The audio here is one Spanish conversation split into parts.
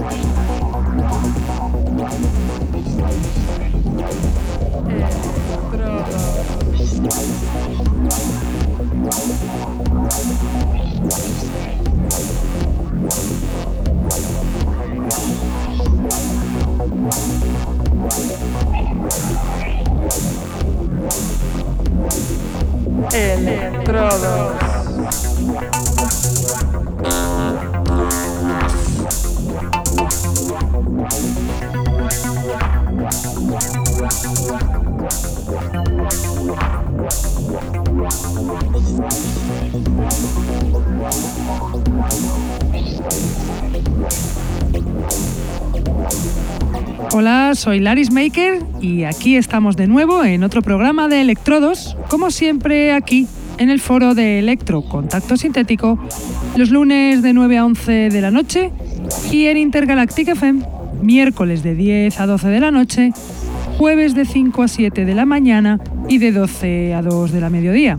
Estrada. Electrodos. Soy Laris Maker y aquí estamos de nuevo en otro programa de Electrodos, como siempre aquí en el foro de Electro Contacto Sintético, los lunes de 9 a 11 de la noche y en Intergalactic FM, miércoles de 10 a 12 de la noche, jueves de 5 a 7 de la mañana y de 12 a 2 de la mediodía.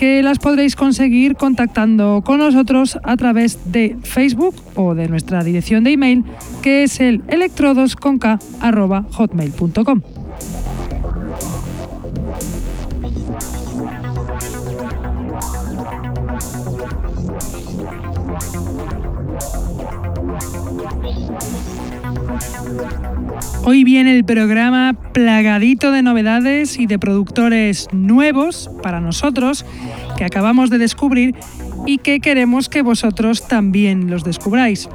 que las podréis conseguir contactando con nosotros a través de Facebook o de nuestra dirección de email que es el. Hoy viene el programa plagadito de novedades y de productores nuevos para nosotros que acabamos de descubrir y que queremos que vosotros también los descubráis.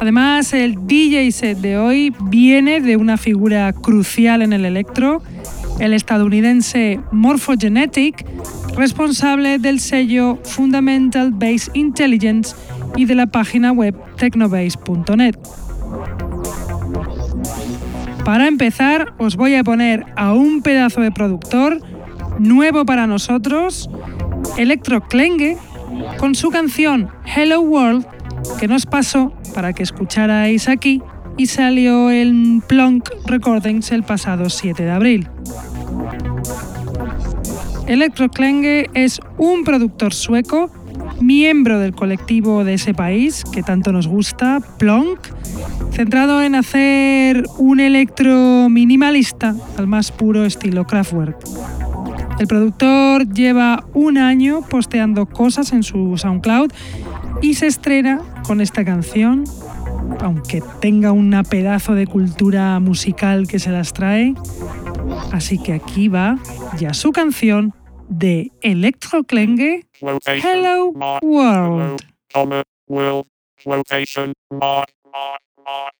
Además, el DJ set de hoy viene de una figura crucial en el electro, el estadounidense Morphogenetic, responsable del sello Fundamental Base Intelligence y de la página web technobase.net. Para empezar, os voy a poner a un pedazo de productor nuevo para nosotros, Electro Klenge, con su canción Hello World, que nos pasó para que escucharais aquí y salió en Plonk Recordings el pasado 7 de abril. Electro Klenge es un productor sueco, miembro del colectivo de ese país que tanto nos gusta, Plonk, centrado en hacer un electro minimalista al más puro estilo Kraftwerk. El productor lleva un año posteando cosas en su SoundCloud y se estrena con esta canción, aunque tenga una pedazo de cultura musical que se las trae. Así que aquí va ya su canción de Electro Klenge, Hello World. Running from my mojo.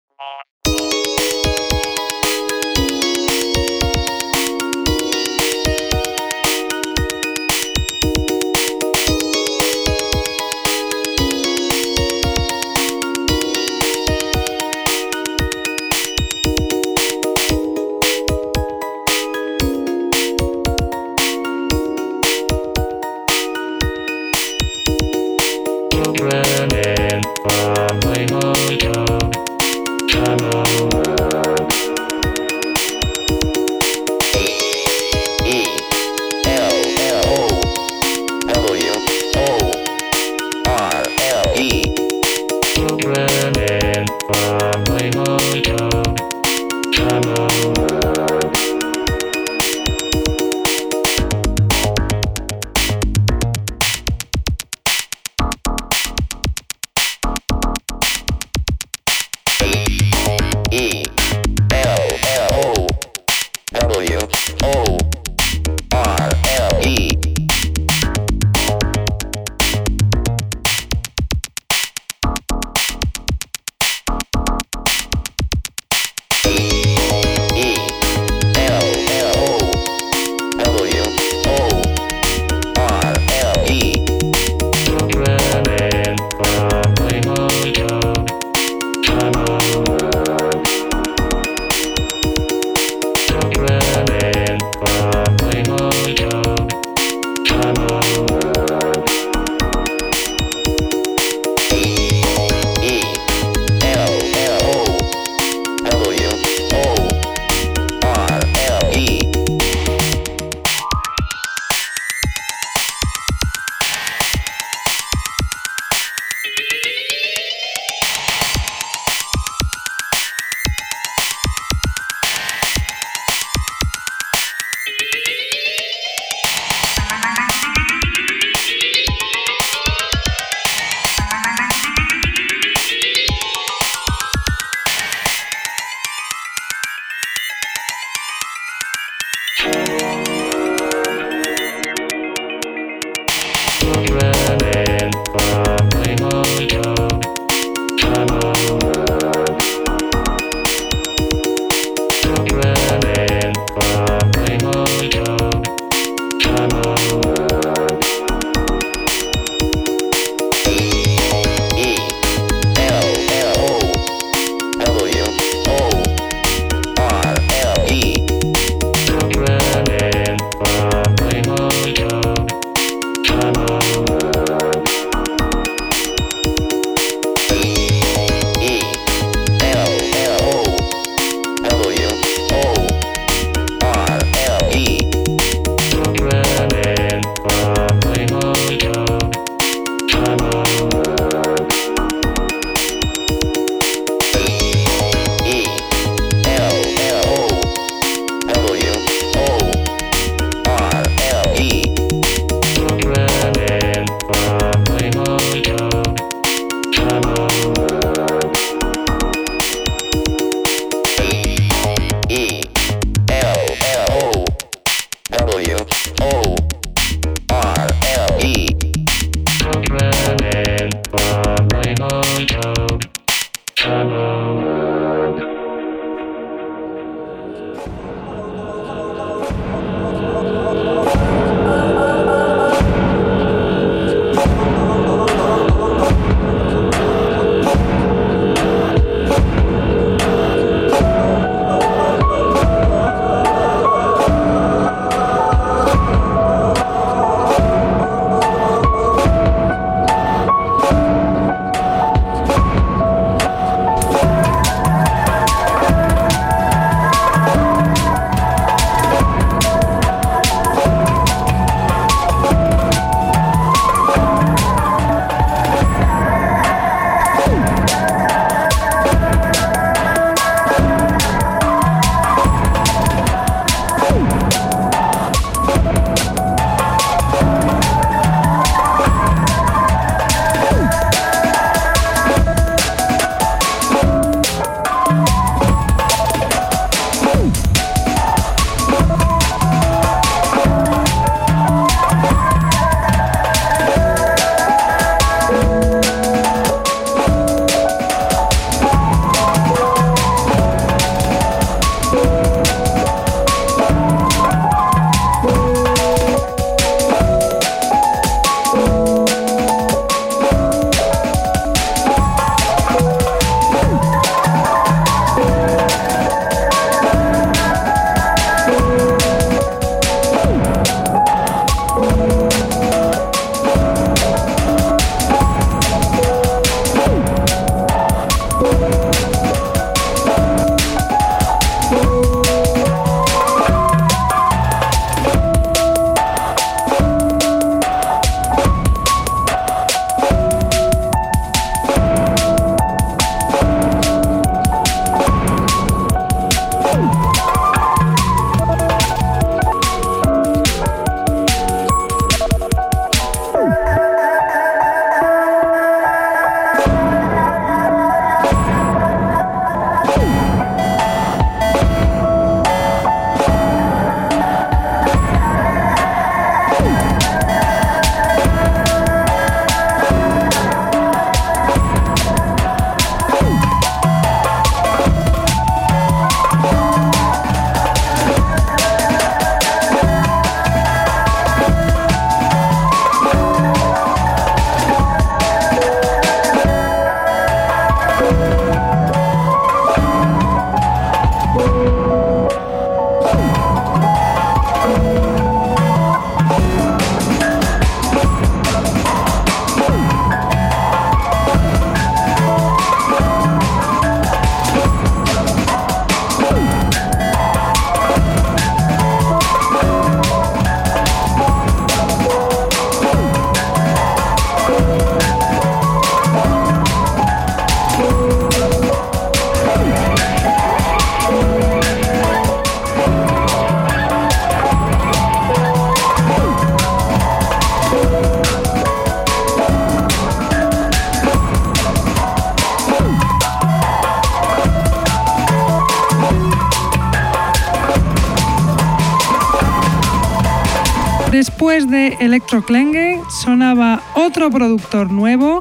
Electroklenge sonaba otro productor nuevo,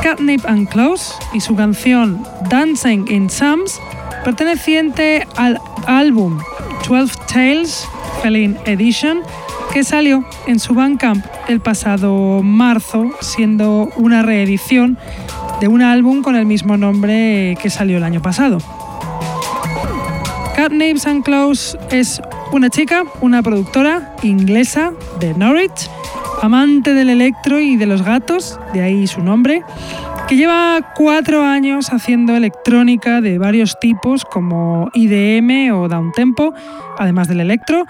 Catnip and Close, y su canción Dancing in Sums, perteneciente al álbum 12 Tales Feline Edition, que salió en su Bandcamp el pasado marzo, siendo una reedición de un álbum con el mismo nombre que salió el año pasado. Catnips and Close es una chica, una productora inglesa de Norwich, amante del electro y de los gatos, de ahí su nombre, que lleva cuatro años haciendo electrónica de varios tipos como IDM o downtempo, además del electro,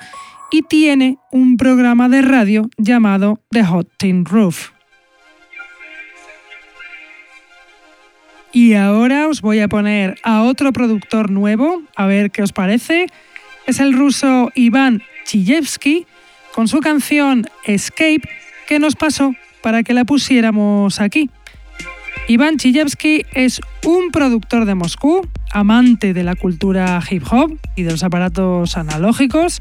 y tiene un programa de radio llamado The Hot Tin Roof. Y ahora os voy a poner a otro productor nuevo, a ver qué os parece es el ruso Iván Chiyevsky con su canción Escape que nos pasó para que la pusiéramos aquí. Iván Chiyevsky es un productor de Moscú, amante de la cultura hip hop y de los aparatos analógicos.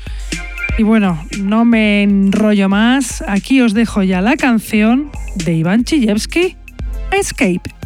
Y bueno, no me enrollo más, aquí os dejo ya la canción de Iván Chiyevsky, Escape.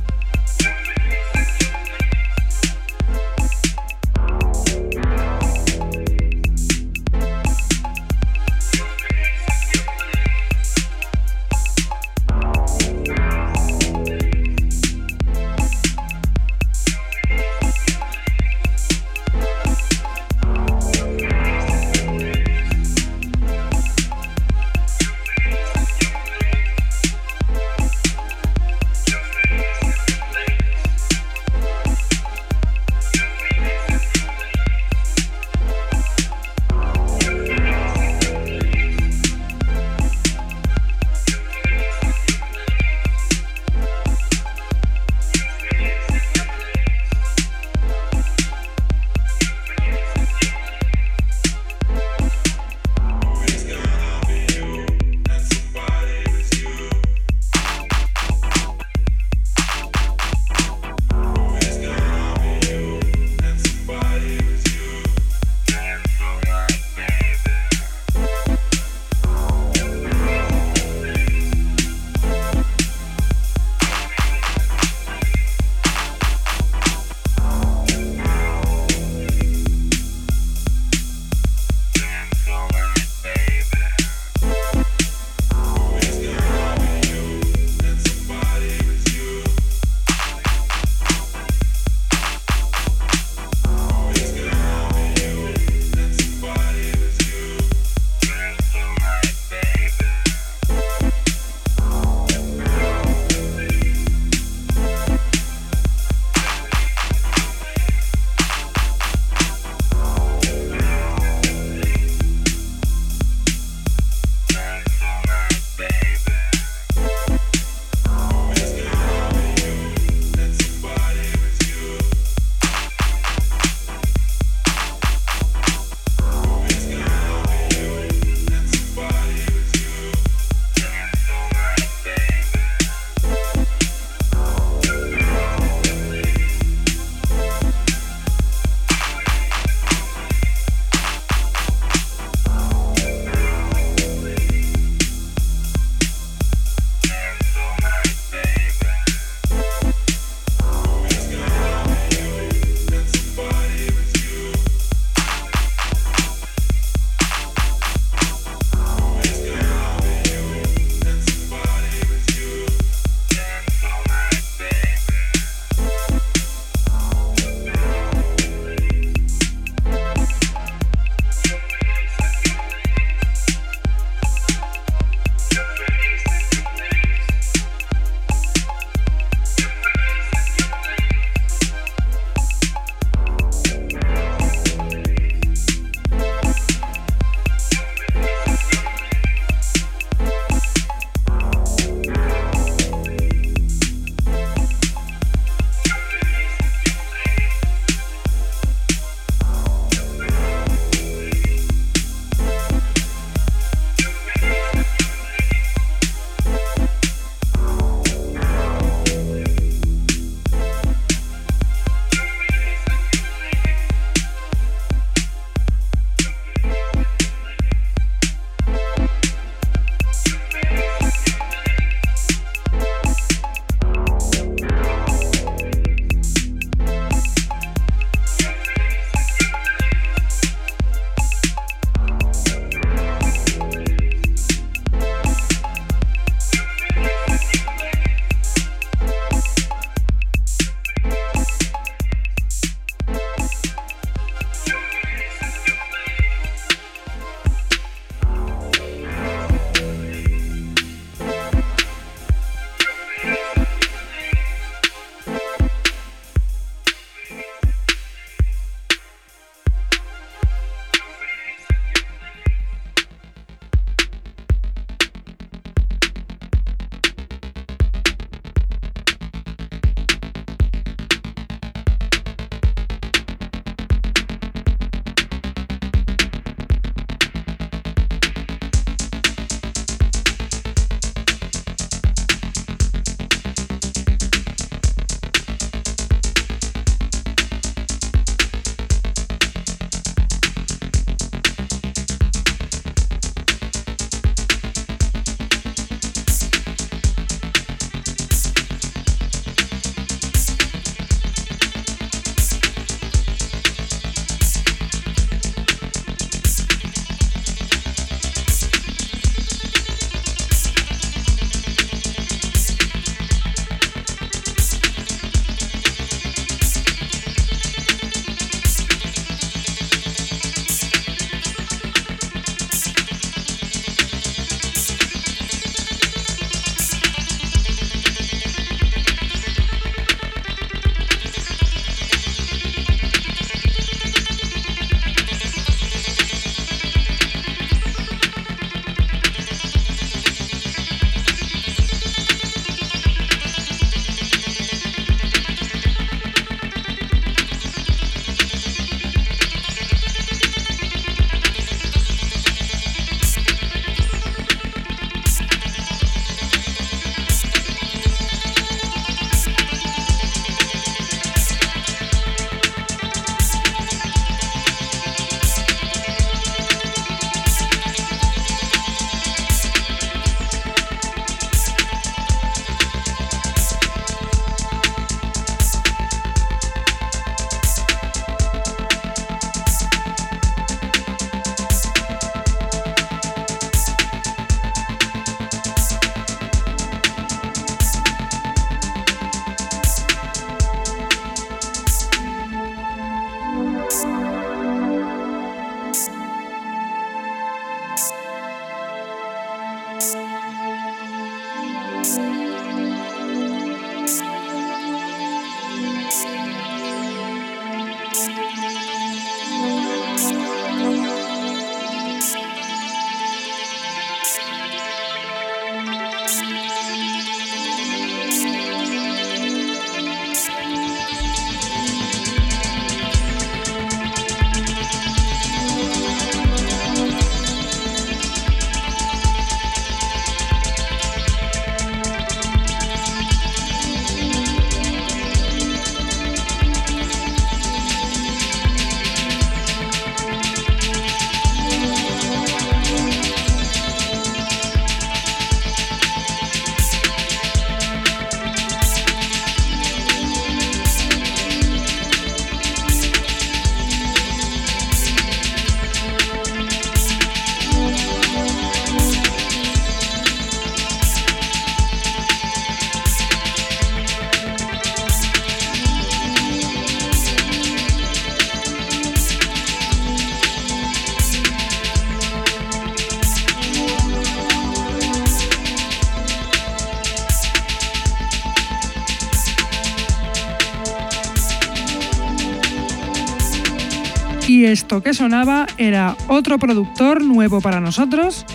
Que sonaba era otro productor nuevo para nosotros,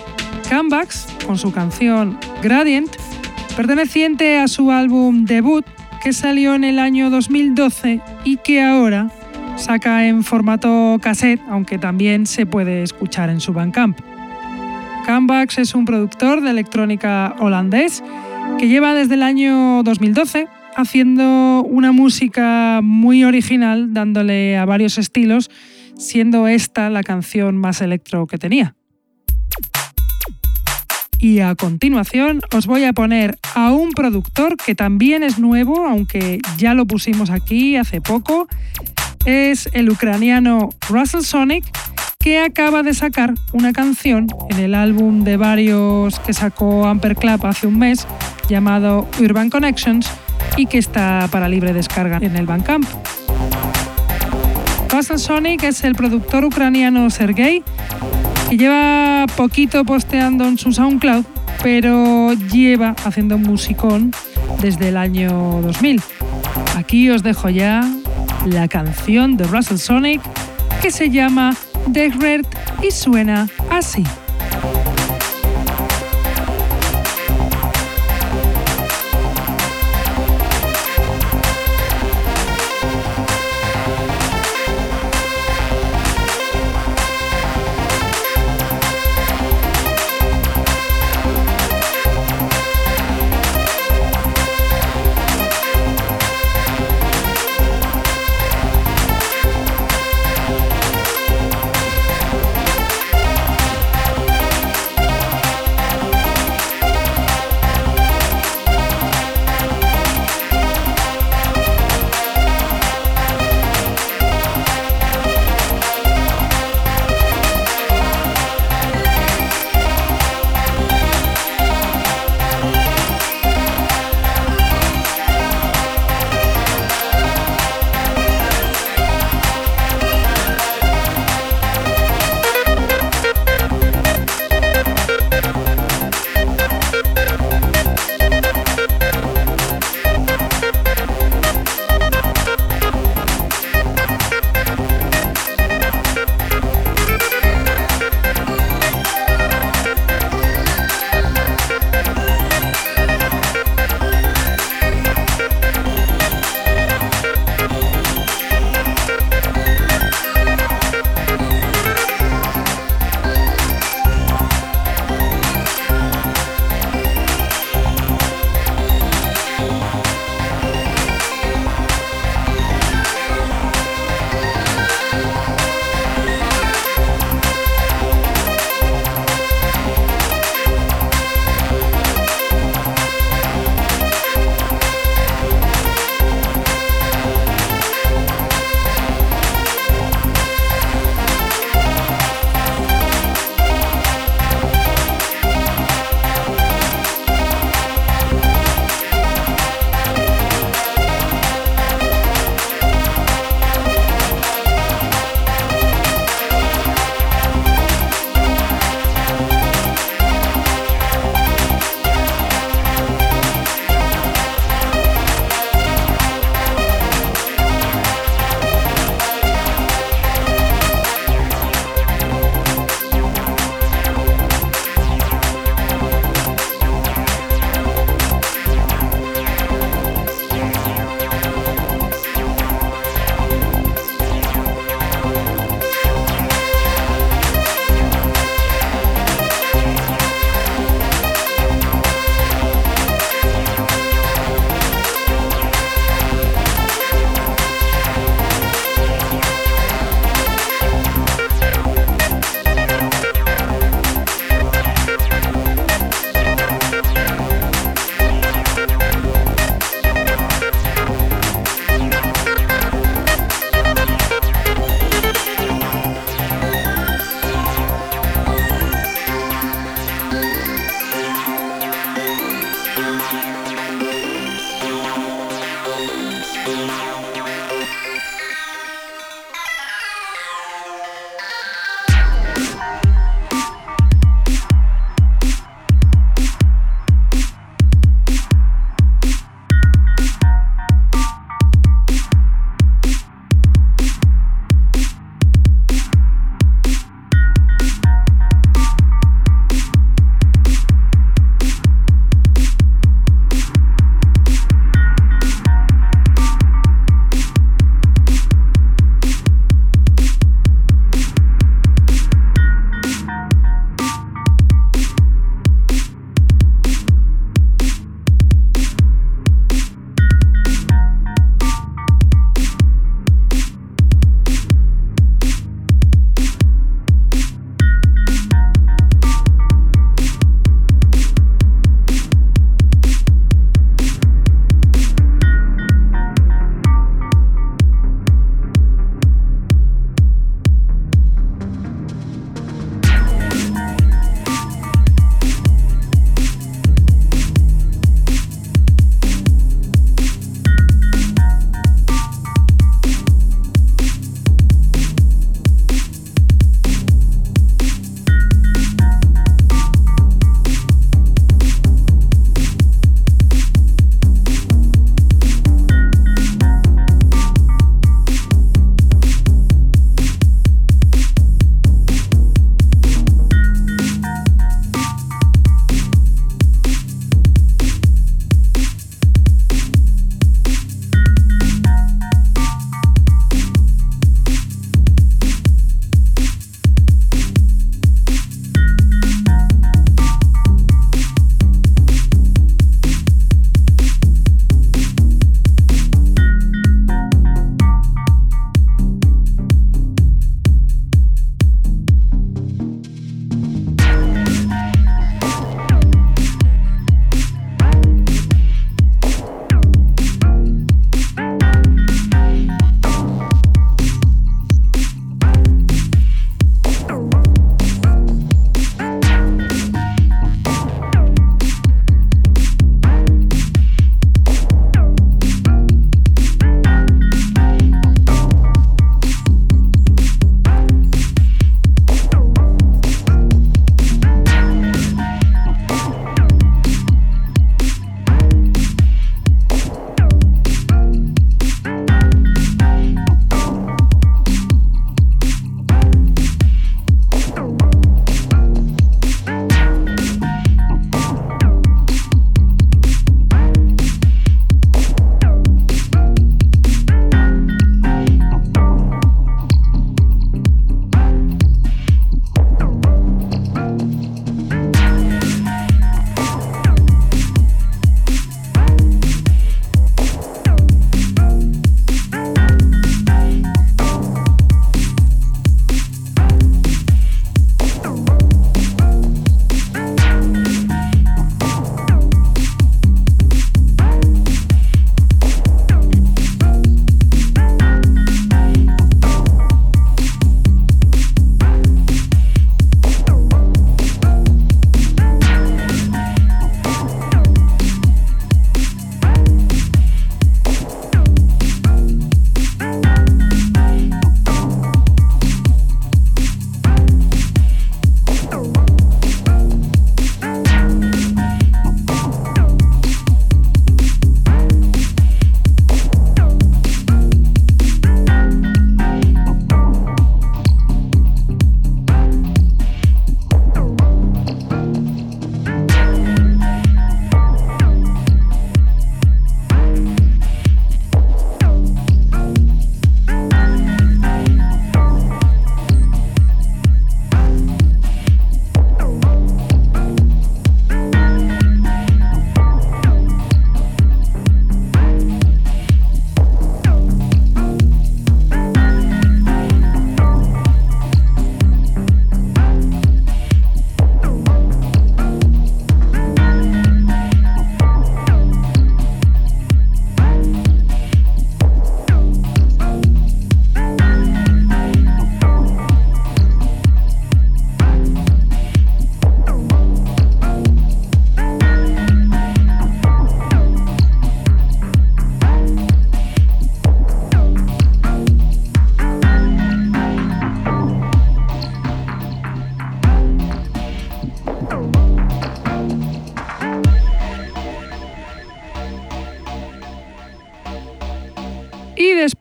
Canvax, con su canción Gradient, perteneciente a su álbum debut que salió en el año 2012 y que ahora saca en formato cassette, aunque también se puede escuchar en su Bandcamp. Canvax es un productor de electrónica holandés que lleva desde el año 2012 haciendo una música muy original, dándole a varios estilos, siendo esta la canción más electro que tenía. Y a continuación os voy a poner a un productor que también es nuevo, aunque ya lo pusimos aquí hace poco. Es el ucraniano Russell Sonic, que acaba de sacar una canción en el álbum de varios que sacó Amper Club hace un mes, llamado Urban Connections, y que está para libre descarga en el Bandcamp. Russell Sonic es el productor ucraniano Sergei, que lleva poquito posteando en su SoundCloud, pero lleva haciendo musicón desde el año 2000. Aquí os dejo ya la canción de Russell Sonic que se llama The Red y suena así.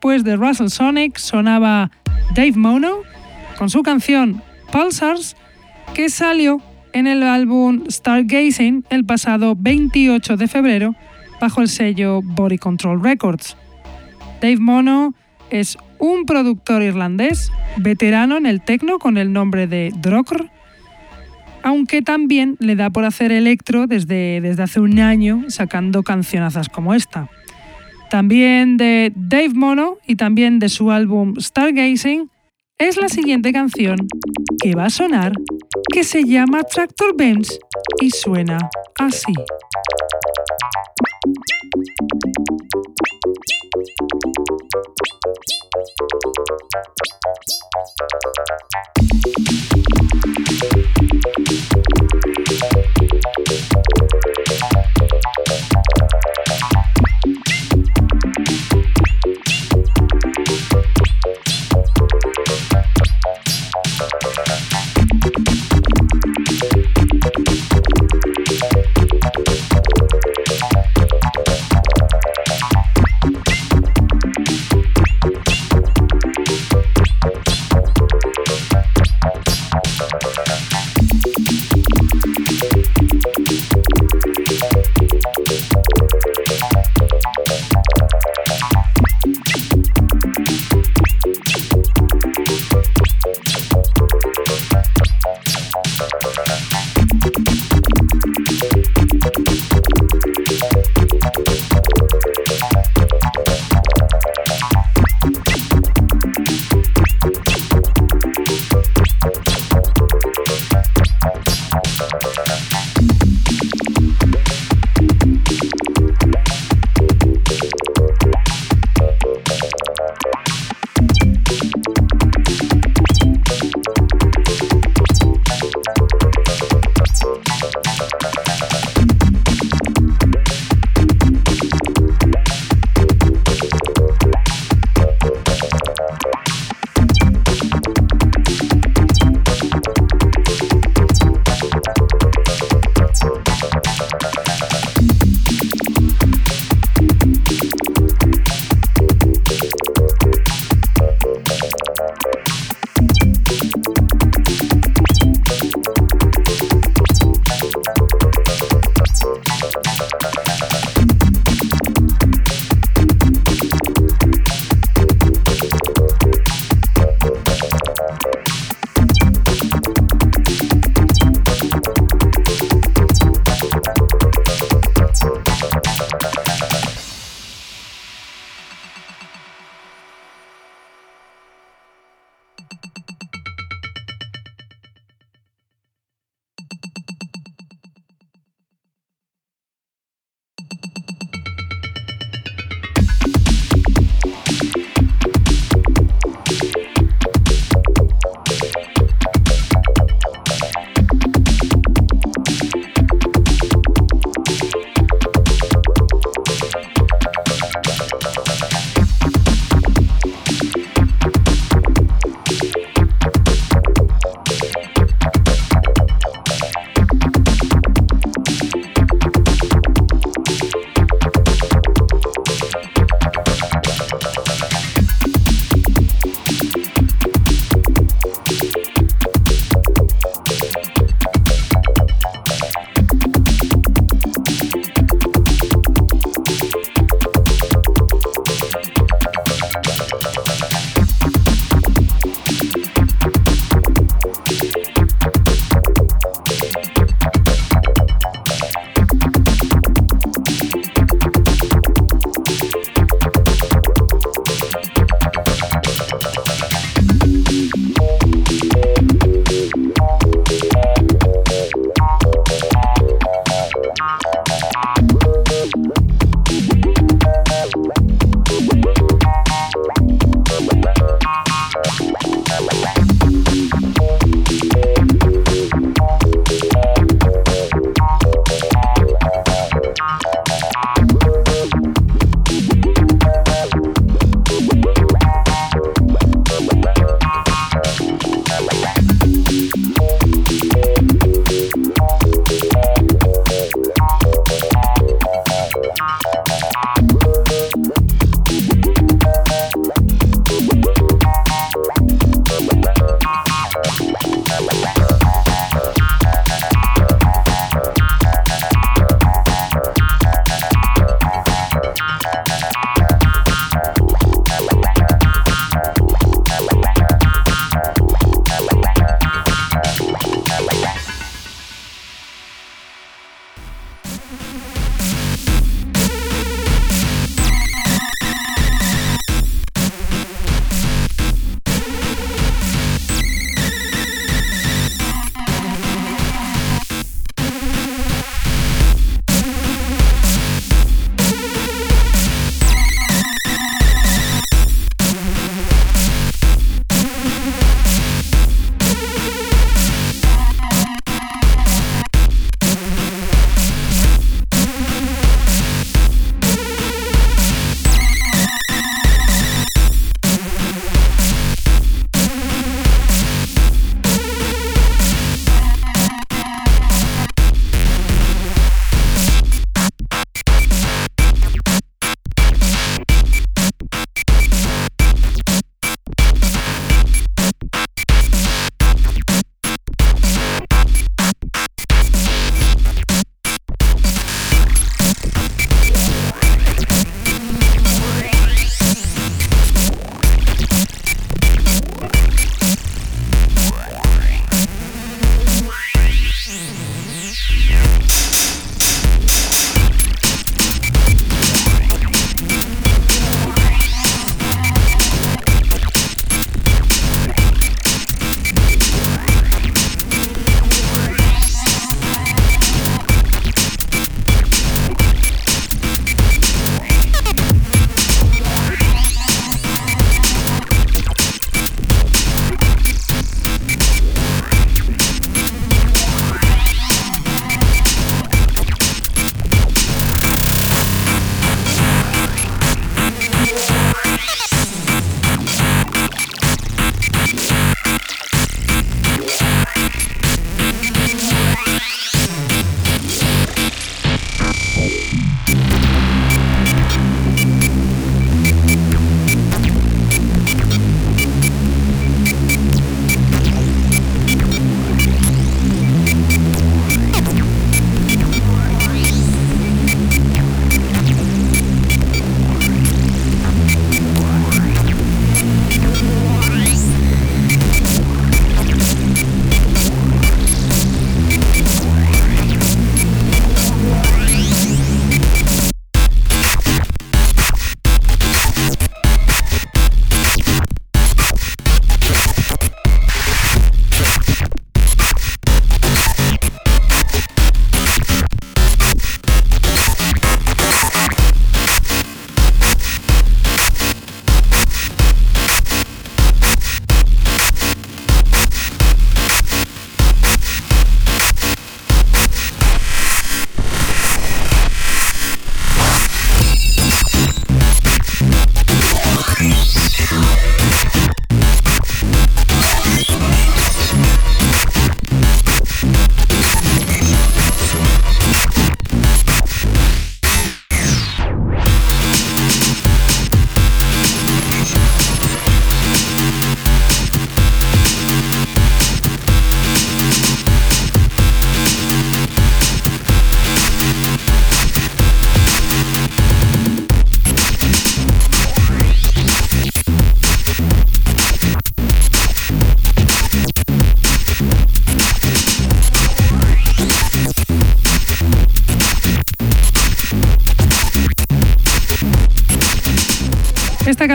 Después de Russell Sonic sonaba Dave Mono con su canción Pulsars, que salió en el álbum Stargazing el pasado 28 de febrero bajo el sello Body Control Records. Dave Mono es un productor irlandés, veterano en el techno con el nombre de Drokr, aunque también le da por hacer electro desde, desde hace un año sacando cancionazas como esta también de Dave Mono y también de su álbum Stargazing, es la siguiente canción que va a sonar, que se llama Tractor Bench y suena así.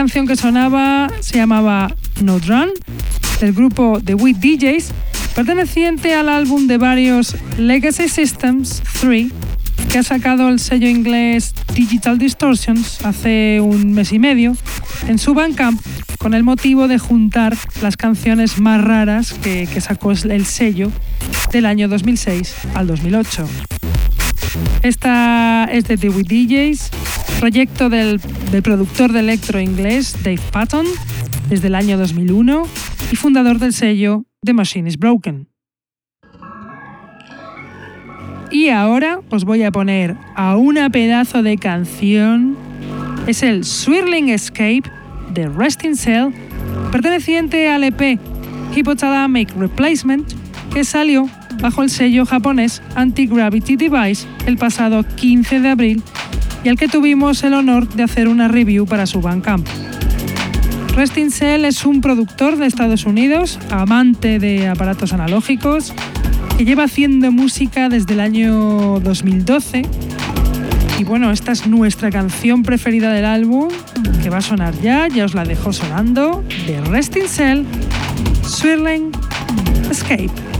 Canción que sonaba se llamaba No Run, del grupo The Wheat DJs, perteneciente al álbum de varios Legacy Systems 3 que ha sacado el sello inglés Digital Distortions hace un mes y medio en su Bandcamp con el motivo de juntar las canciones más raras que, sacó el sello del año 2006 al 2008. Esta es de The DJs, proyecto del, productor de electro inglés Dave Patton desde el año 2001 y fundador del sello The Machine is Broken. Y ahora os voy a poner a una pedazo de canción. Es el Swirling Escape de Resting Cell, perteneciente al EP Hypothalamic Replacement, que salió bajo el sello japonés Anti-Gravity Device el pasado 15 de abril y al que tuvimos el honor de hacer una review para su Bandcamp. Resting Cell es un productor de Estados Unidos, amante de aparatos analógicos, que lleva haciendo música desde el año 2012. Y bueno, esta es nuestra canción preferida del álbum, que va a sonar ya, ya os la dejo sonando, de Resting Cell, Swirling Escape.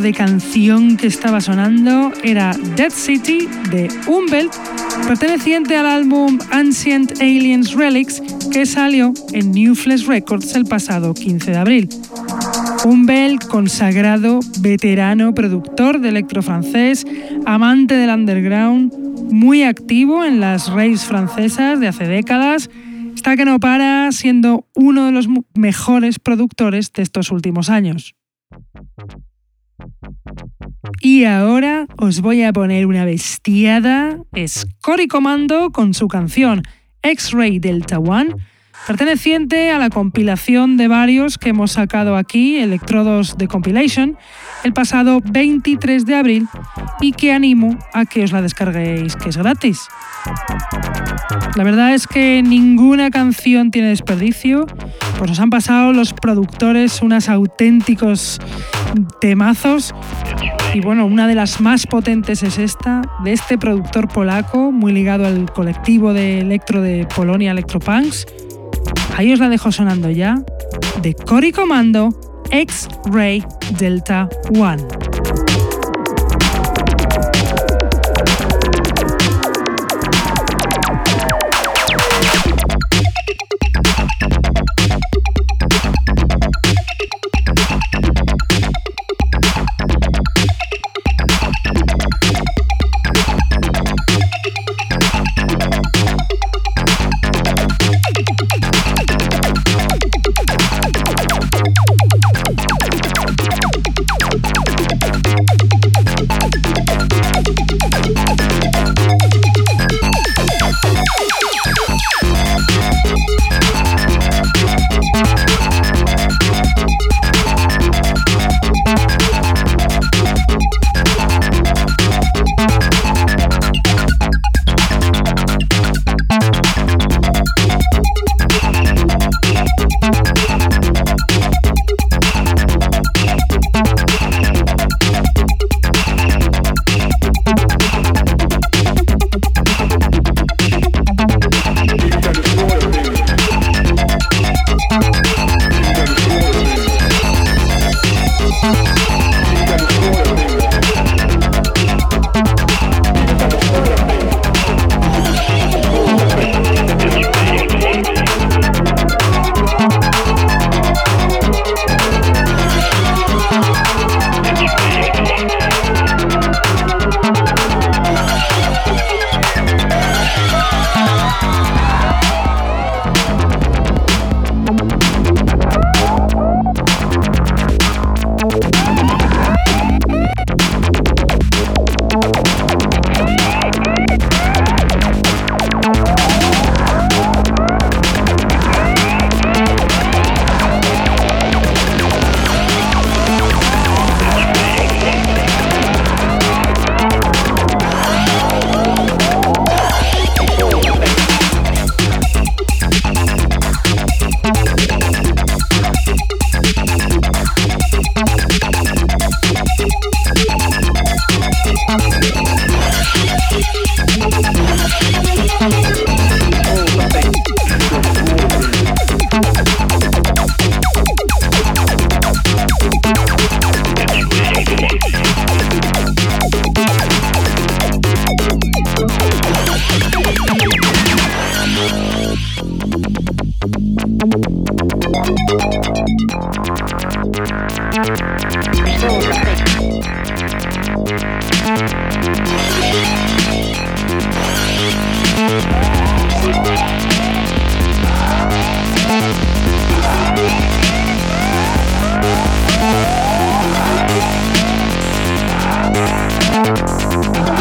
De canción que estaba sonando era Dead City de Umbelt, perteneciente al álbum Ancient Aliens Relics que salió en New Flesh Records el pasado 15 de abril. Umbelt, consagrado, veterano, productor de electro francés, amante del underground, muy activo en las raves francesas de hace décadas, está que no para siendo uno de los mejores productores de estos últimos años. Y ahora os voy a poner una bestiada. Es Comando con su canción X-Ray Delta One, perteneciente a la compilación de varios que hemos sacado aquí, Electrodos de Compilation, el pasado 23 de abril y que animo a que os la descarguéis, que es gratis. La verdad es que ninguna canción tiene desperdicio, pues nos han pasado los productores unos auténticos temazos y bueno, una de las más potentes es esta, de este productor polaco, muy ligado al colectivo de electro de Polonia, Electropunks. Ahí os la dejo sonando ya, de Cory Comando, X-Ray Delta One. Ah!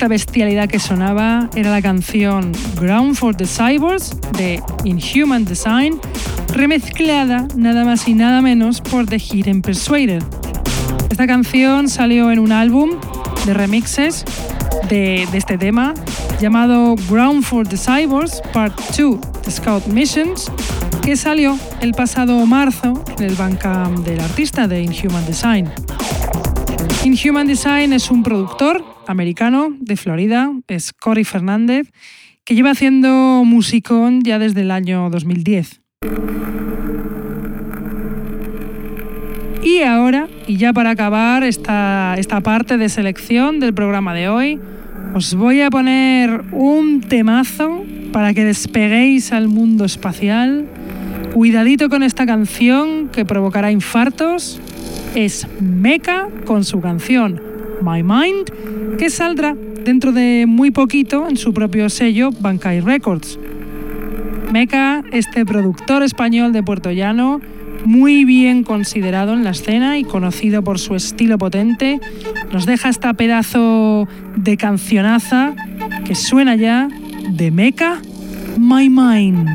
Esta bestialidad que sonaba era la canción Ground for the Cyborgs de Inhuman Design, remezclada nada más y nada menos por The Hidden Persuader. Esta canción salió en un álbum de remixes de, este tema llamado Ground for the Cyborgs Part 2 The Scout Missions, que salió el pasado marzo en el Bandcamp del artista de Inhuman Design. Inhuman Design es un productor americano de Florida, es Cory Fernández, que lleva haciendo musicón ya desde el año 2010. Y ahora, y ya para acabar esta, esta parte de selección del programa de hoy, os voy a poner un temazo para que despeguéis al mundo espacial. Cuidadito con esta canción que provocará infartos. Es Mecha con su canción My Mind, que saldrá dentro de muy poquito en su propio sello Bankai Records. Mecha, este productor español de Puerto Llano, muy bien considerado en la escena y conocido por su estilo potente, nos deja esta pedazo de cancionaza que suena ya de Mecha My Mind.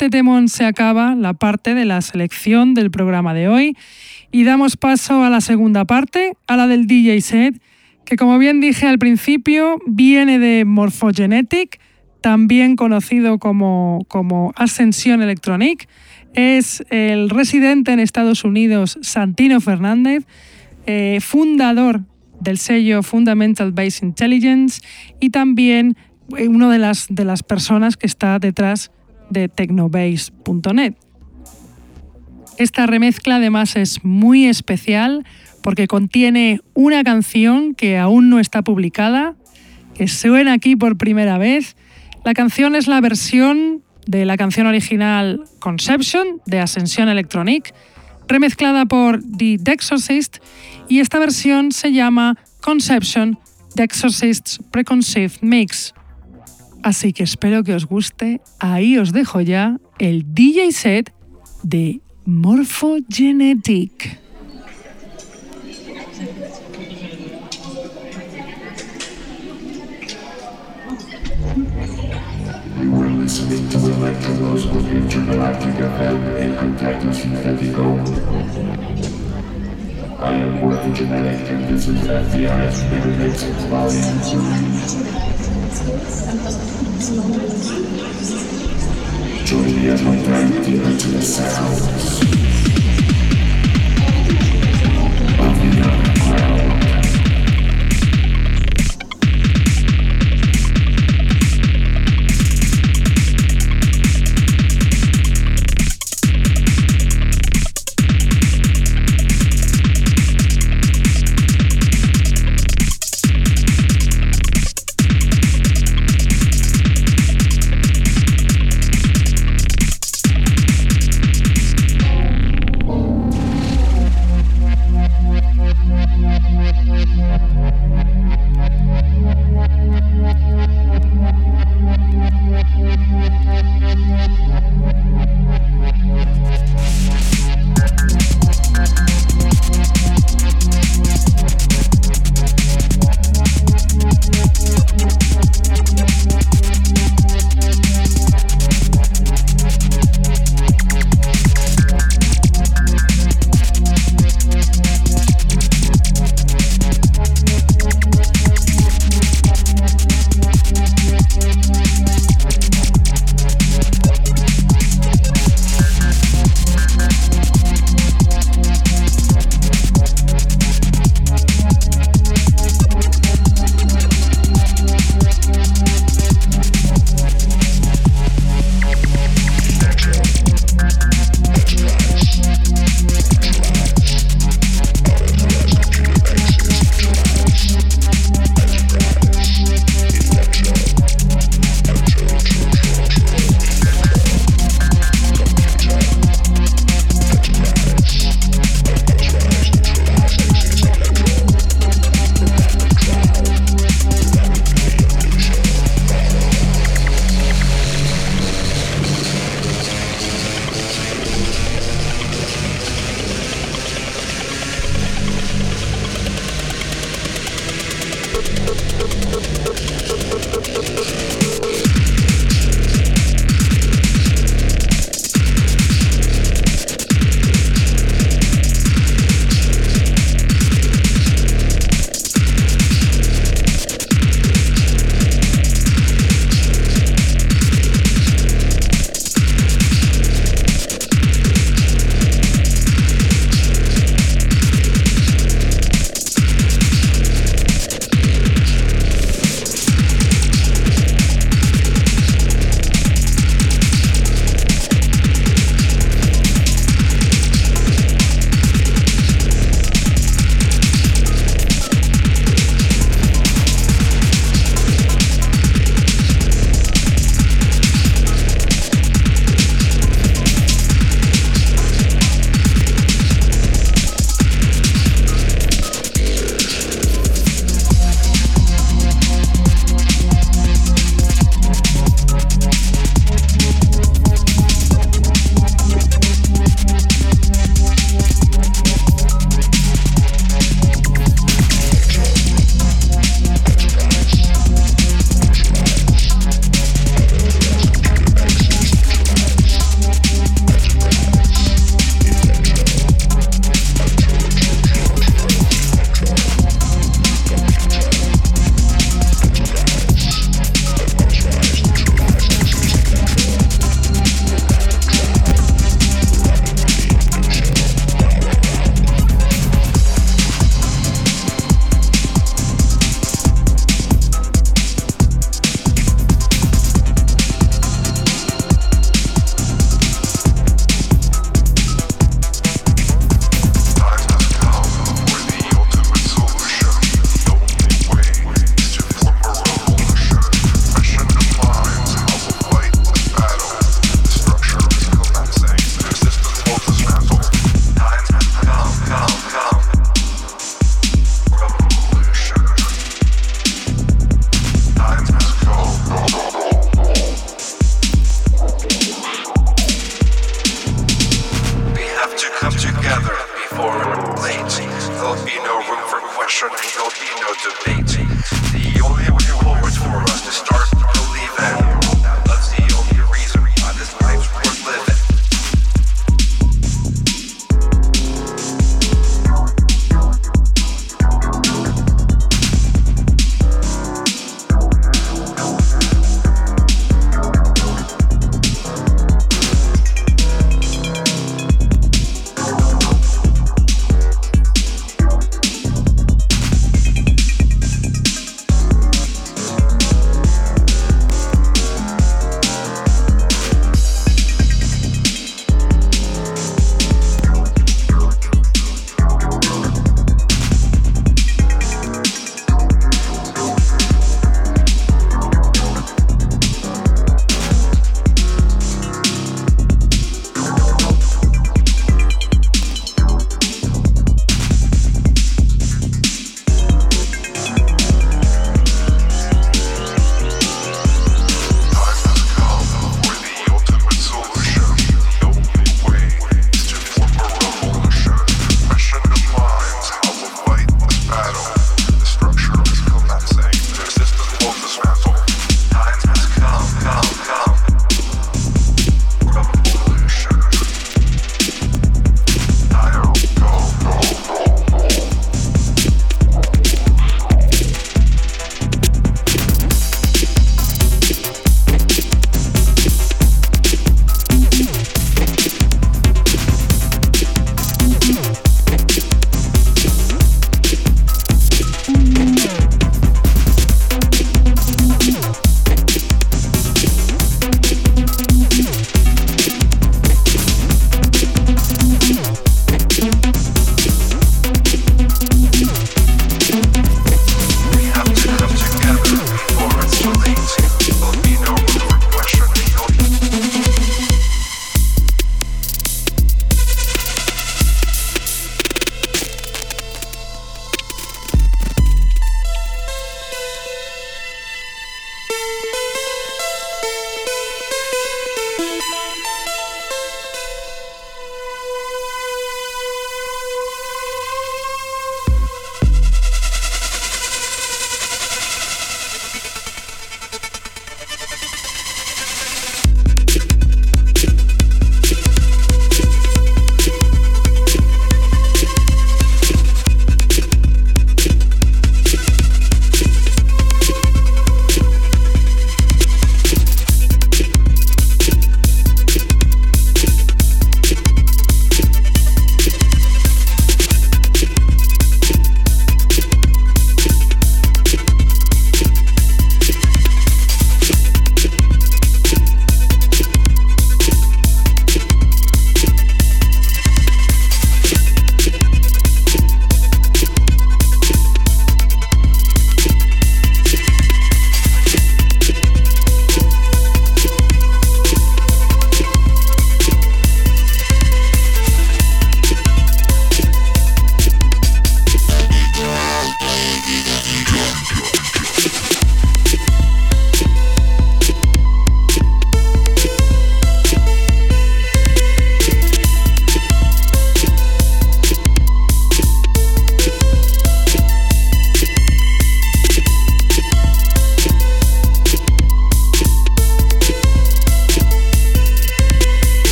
Este temón se acaba la parte de la selección del programa de hoy y damos paso a la segunda parte, a la del DJ set, que como bien dije al principio, viene de Morphogenetic, también conocido como, como Ascensión Electronic. Es el residente en Estados Unidos, Santino Fernández, eh, fundador del sello Fundamental Base Intelligence y también eh, una de las, de las personas que está detrás de Technobase.net. Esta remezcla además es muy especial porque contiene una canción que aún no está publicada, que suena aquí por primera vez. La canción es la versión de la canción original Conception de Ascension Electronic, remezclada por The Dexorcist, y esta versión se llama Conception The Exorcist's Preconceived Mix. Así que espero que os guste. Ahí os dejo ya el DJ set de Morphogenetic. I am Morphogenetic and this is FBI's Remix Volume 3. Join me as dive deep into the sounds.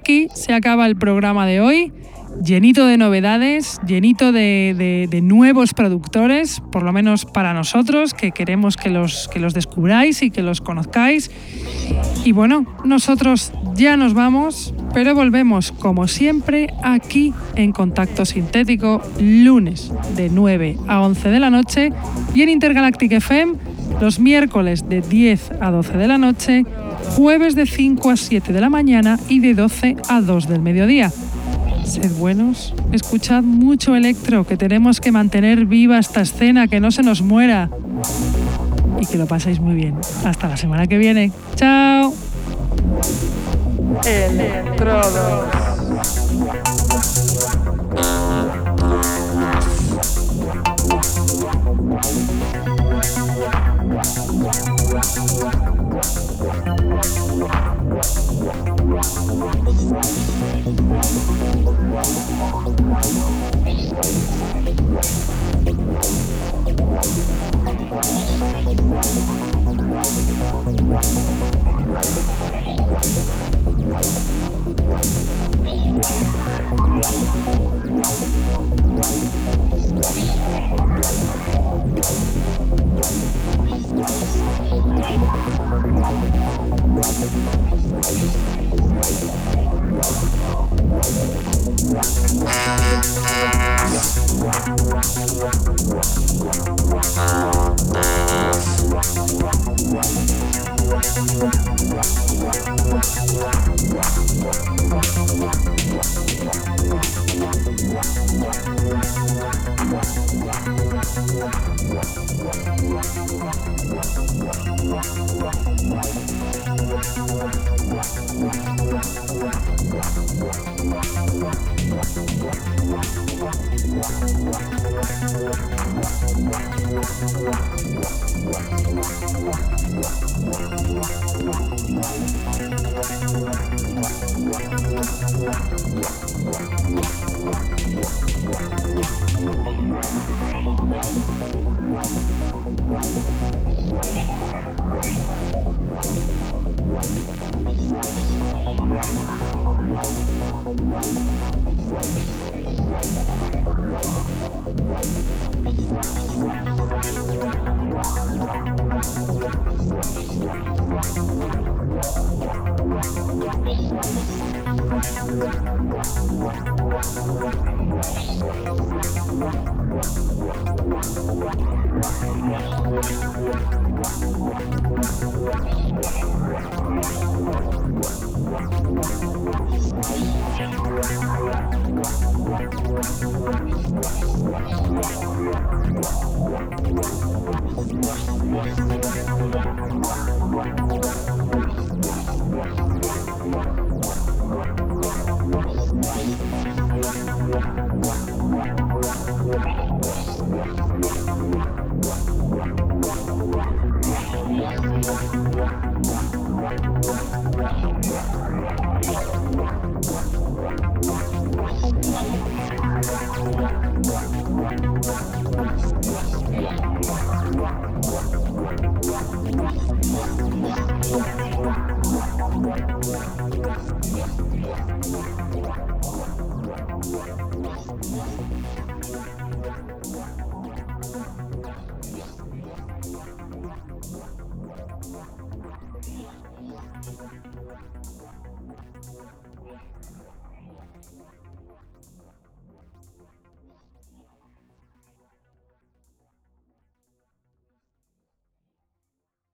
Aquí se acaba el programa de hoy llenito de novedades, llenito de, nuevos productores, por lo menos para nosotros, que queremos que los, que los descubráis y que los conozcáis. Y bueno, nosotros ya nos vamos, pero volvemos como siempre aquí en Contacto Sintético, lunes de 9 a 11 de la noche y en Intergalactic FM los miércoles de 10 a 12 de la noche, jueves de 5 a 7 de la mañana y de 12 a 2 del mediodía. Sed buenos, escuchad mucho electro, que tenemos que mantener viva esta escena, que no se nos muera. Y que lo paséis muy bien. Hasta la semana que viene. ¡Chao!